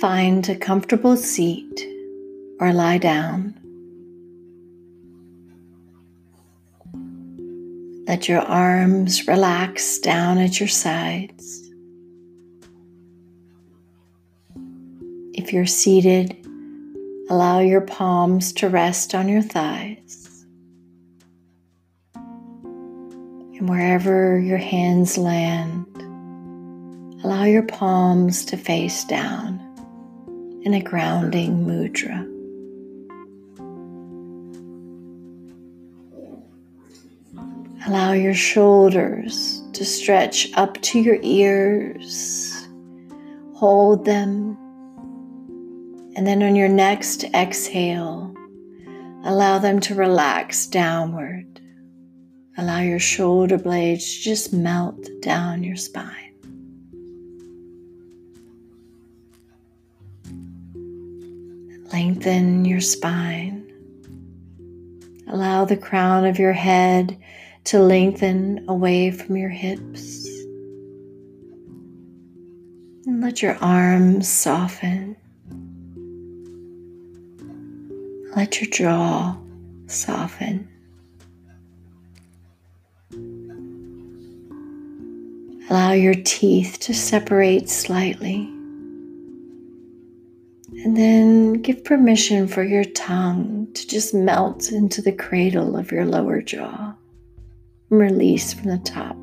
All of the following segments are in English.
Find a comfortable seat or lie down. Let your arms relax down at your sides. If you're seated, allow your palms to rest on your thighs. And wherever your hands land, allow your palms to face down in a grounding mudra. Allow your shoulders to stretch up to your ears. Hold them. And then on your next exhale, allow them to relax downward. Allow your shoulder blades to just melt down your spine. Lengthen your spine. Allow the crown of your head to lengthen away from your hips. And let your arms soften. Let your jaw soften. Allow your teeth to separate slightly. And then give permission for your tongue to just melt into the cradle of your lower jaw release from the top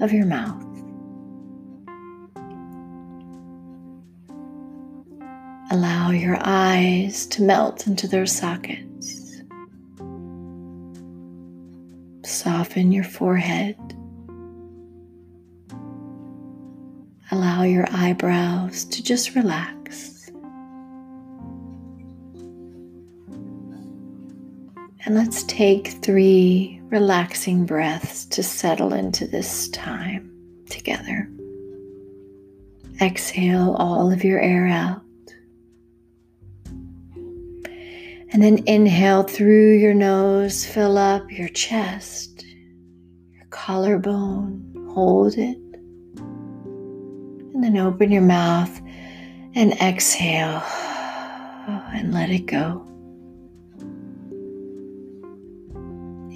of your mouth. Allow your eyes to melt into their sockets. Soften your forehead. Allow your eyebrows to just relax. And let's take three relaxing breaths to settle into this time together. Exhale all of your air out. And then inhale through your nose, fill up your chest, your collarbone, hold it. And then open your mouth and exhale and let it go.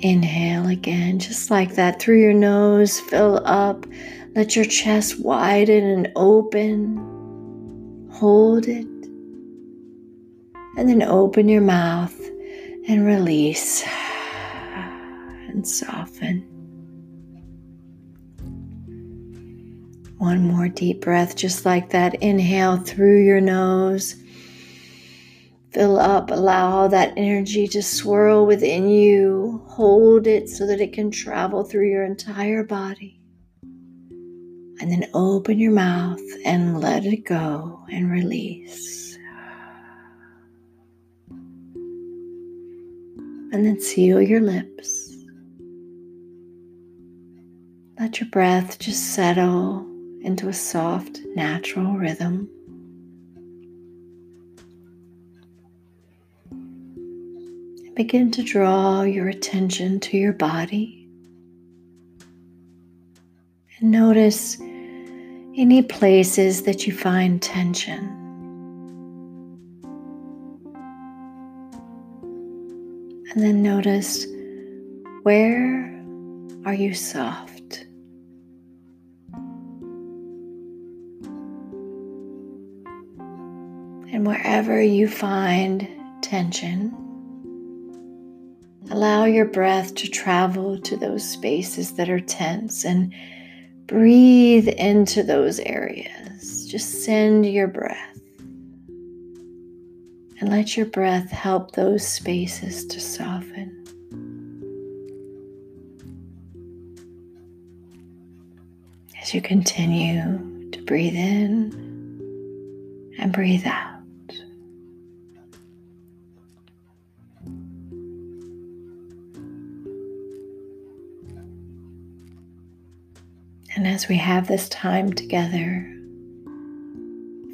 Inhale again, just like that through your nose, fill up. Let your chest widen and open. Hold it. And then open your mouth and release and soften. One more deep breath, just like that. Inhale through your nose. Fill up, allow that energy to swirl within you. Hold it so that it can travel through your entire body. And then open your mouth and let it go and release. And then seal your lips. Let your breath just settle into a soft, natural rhythm. Begin to draw your attention to your body and notice any places that you find tension. And then notice where are you soft? And wherever you find tension, Allow your breath to travel to those spaces that are tense and breathe into those areas. Just send your breath and let your breath help those spaces to soften. As you continue to breathe in and breathe out. As we have this time together,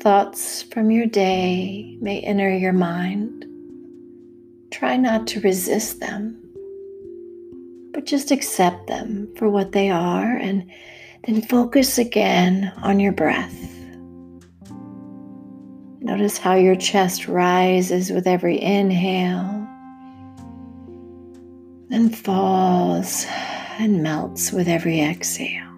thoughts from your day may enter your mind. Try not to resist them, but just accept them for what they are and then focus again on your breath. Notice how your chest rises with every inhale and falls and melts with every exhale.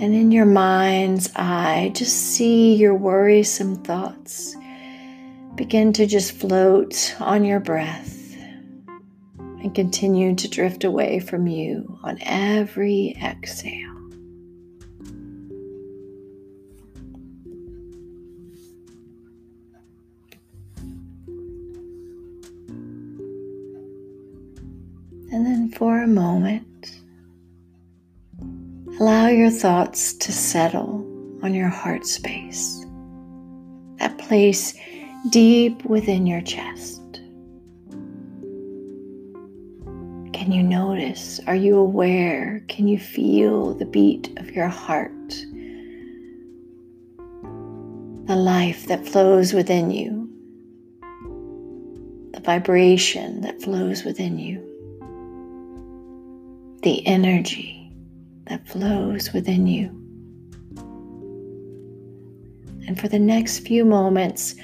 And in your mind's eye, just see your worrisome thoughts begin to just float on your breath and continue to drift away from you on every exhale. And then for a moment, allow your thoughts to settle on your heart space, that place deep within your chest. Can you notice? Are you aware? Can you feel the beat of your heart? The life that flows within you, the vibration that flows within you the energy that flows within you. And for the next few moments,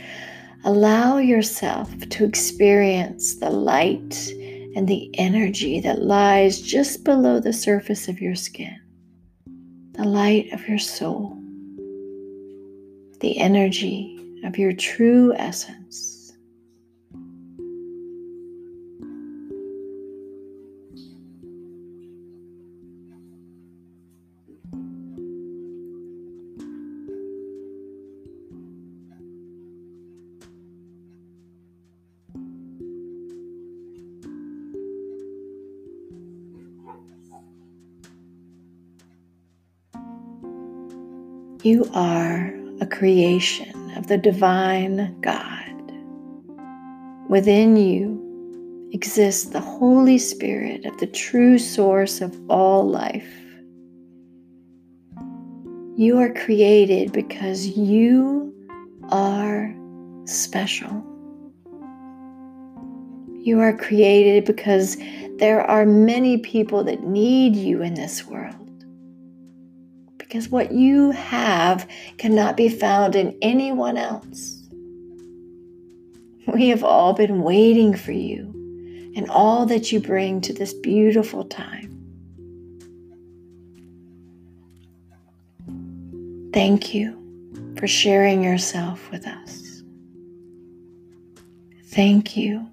allow yourself to experience the light and the energy that lies just below the surface of your skin, the light of your soul, the energy of your true essence. You are a creation of the divine God. Within you exists the Holy Spirit of the true source of all life. You are created because you are special. You are created because there are many people that need you in this world because what you have cannot be found in anyone else. We have all been waiting for you and all that you bring to this beautiful time. Thank you for sharing yourself with us. Thank you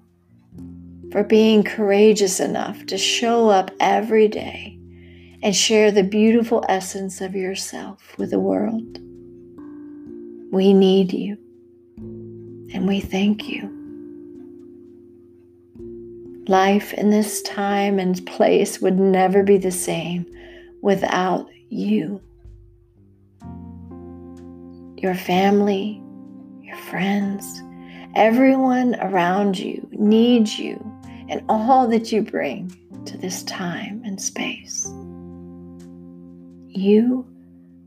for being courageous enough to show up every day and share the beautiful essence of yourself with the world. We need you and we thank you. Life in this time and place would never be the same without you. Your family, your friends, everyone around you needs you and all that you bring to this time and space. You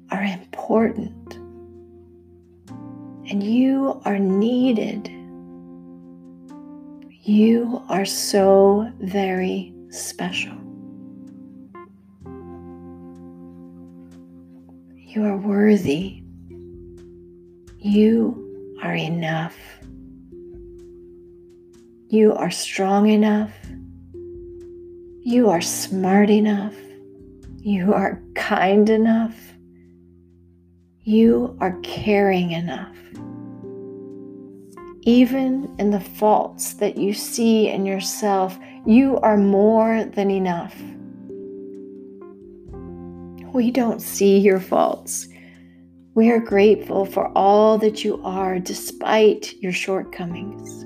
are important and you are needed. You are so very special. You are worthy. You are enough. You are strong enough. You are smart enough. You are kind enough. You are caring enough. Even in the faults that you see in yourself, you are more than enough. We don't see your faults. We are grateful for all that you are despite your shortcomings.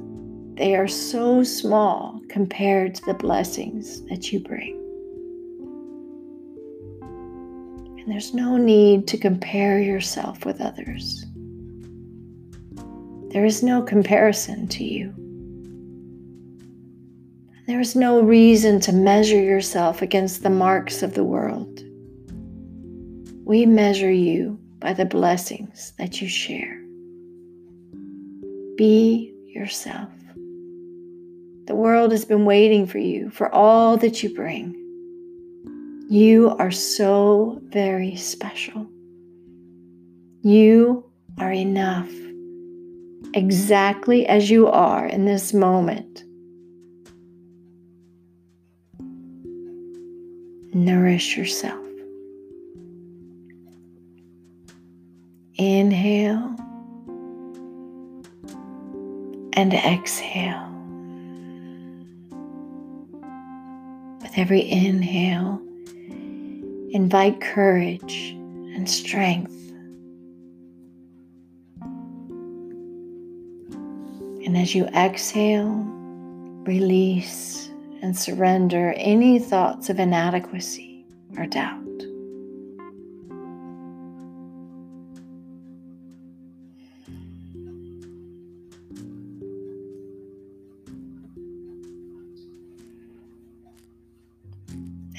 They are so small compared to the blessings that you bring. And there's no need to compare yourself with others. There is no comparison to you. There is no reason to measure yourself against the marks of the world. We measure you by the blessings that you share. Be yourself. The world has been waiting for you for all that you bring. You are so very special. You are enough exactly as you are in this moment. Nourish yourself. Inhale and exhale. With every inhale, invite courage and strength. And as you exhale, release and surrender any thoughts of inadequacy or doubt.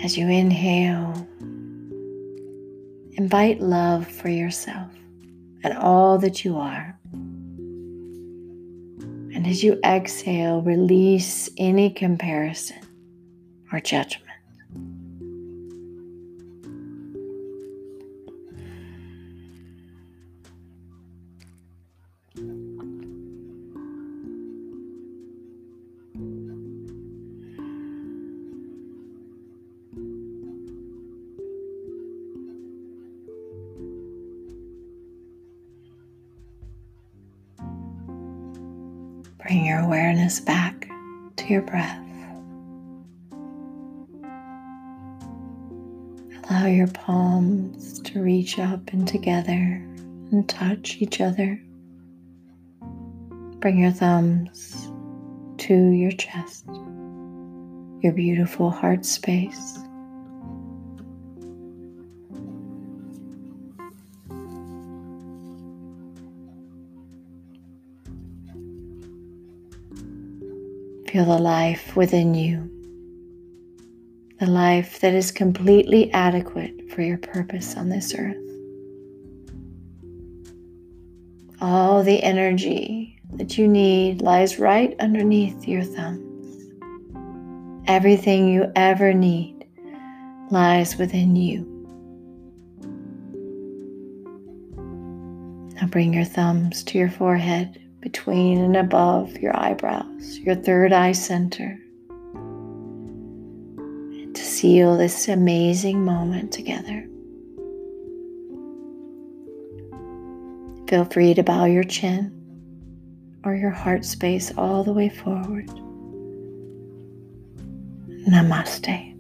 As you inhale, invite love for yourself and all that you are. And as you exhale, release any comparison or judgment. Bring your awareness back to your breath. Allow your palms to reach up and together and touch each other. Bring your thumbs to your chest, your beautiful heart space. Feel the life within you, the life that is completely adequate for your purpose on this earth. All the energy that you need lies right underneath your thumbs. Everything you ever need lies within you. Now bring your thumbs to your forehead between and above your eyebrows, your third eye center. And to seal this amazing moment together. Feel free to bow your chin or your heart space all the way forward. Namaste.